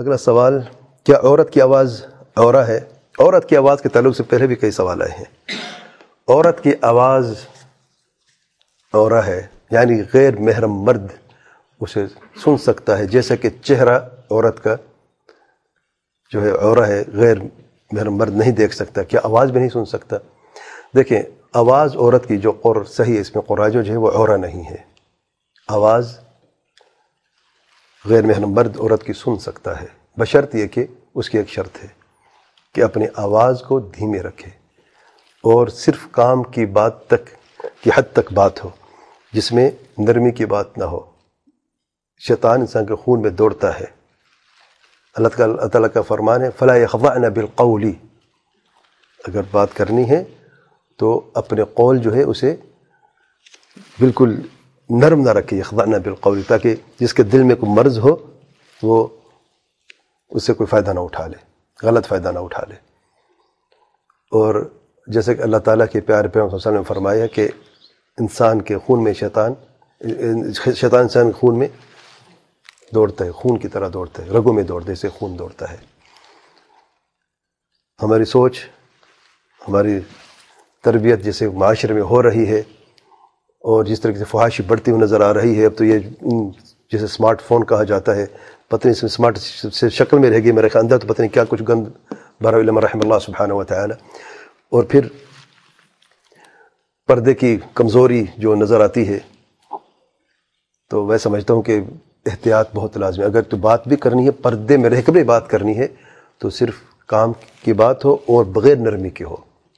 اگلا سوال، کیا عورت کی آواز عورا ہے؟ عورت کی آواز کے تعلق سے پہلے بھی کئی سوال آئے ہیں۔ عورت کی آواز عورا ہے یعنی غیر محرم مرد اسے سن سکتا ہے، جیسا کہ چہرہ عورت کا جو ہے عورا ہے، غیر محرم مرد نہیں دیکھ سکتا، کیا آواز بھی نہیں سن سکتا۔ دیکھیں، آواز عورت کی جو قر، صحیح ہے اس میں قراجو جو ہے وہ عورا نہیں ہے۔ آواز غیر محرم مرد عورت کی سن سکتا ہے۔ بشرط یہ کہ اس کی ایک شرط ہے کہ اپنی آواز کو دھیمے رکھے اور صرف کام کی بات تک، کی حد تک بات ہو، جس میں نرمی کی بات نہ ہو۔ شیطان انسان کے خون میں دوڑتا ہے۔ اللہ اللہ تعالیٰ کا فرمان ہے فلاح خواہ بالقولی اگر بات کرنی ہے تو اپنے قول جو ہے، اسے بالکل نرم نہ رکھے خزانہ بالقول، تاکہ جس کے دل میں کوئی مرض ہو، وہ اس سے کوئی فائدہ نہ اٹھا لے، غلط فائدہ نہ اٹھا لے۔ اور جیسے کہ اللہ تعالیٰ کے پیار پہ وسلم نے فرمایا کہ انسان کے خون میں شیطان شیطان انسان کے خون میں دوڑتا ہے، خون کی طرح دوڑتا ہے، رگوں میں دوڑتا ہے اسے خون دوڑتا ہے۔ ہماری سوچ، ہماری تربیت جیسے معاشرے میں ہو رہی ہے اور جس طریقے سے فحاشی بڑھتی ہوئی نظر آ رہی ہے، اب تو یہ جیسے اسمارٹ فون کہا جاتا ہے، پتہ نہیں اسمارٹ سے شکل میں رہ گئی میرے اندر تو پتہ نہیں کیا کچھ گند بارہ علم رحم اللہ سبحانہ و تعالی۔ اور پھر پردے کی کمزوری جو نظر آتی ہے، تو میں سمجھتا ہوں کہ احتیاط بہت لازمی اگر تو بات بھی کرنی ہے، پردے میں رہ کر بھی بات کرنی ہے، تو صرف کام کی بات ہو اور بغیر نرمی کی ہو،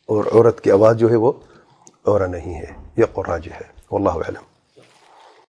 اور عورت کی آواز جو ہے وہ عورہ نہیں ہے یہ قراج ہے واللہ علم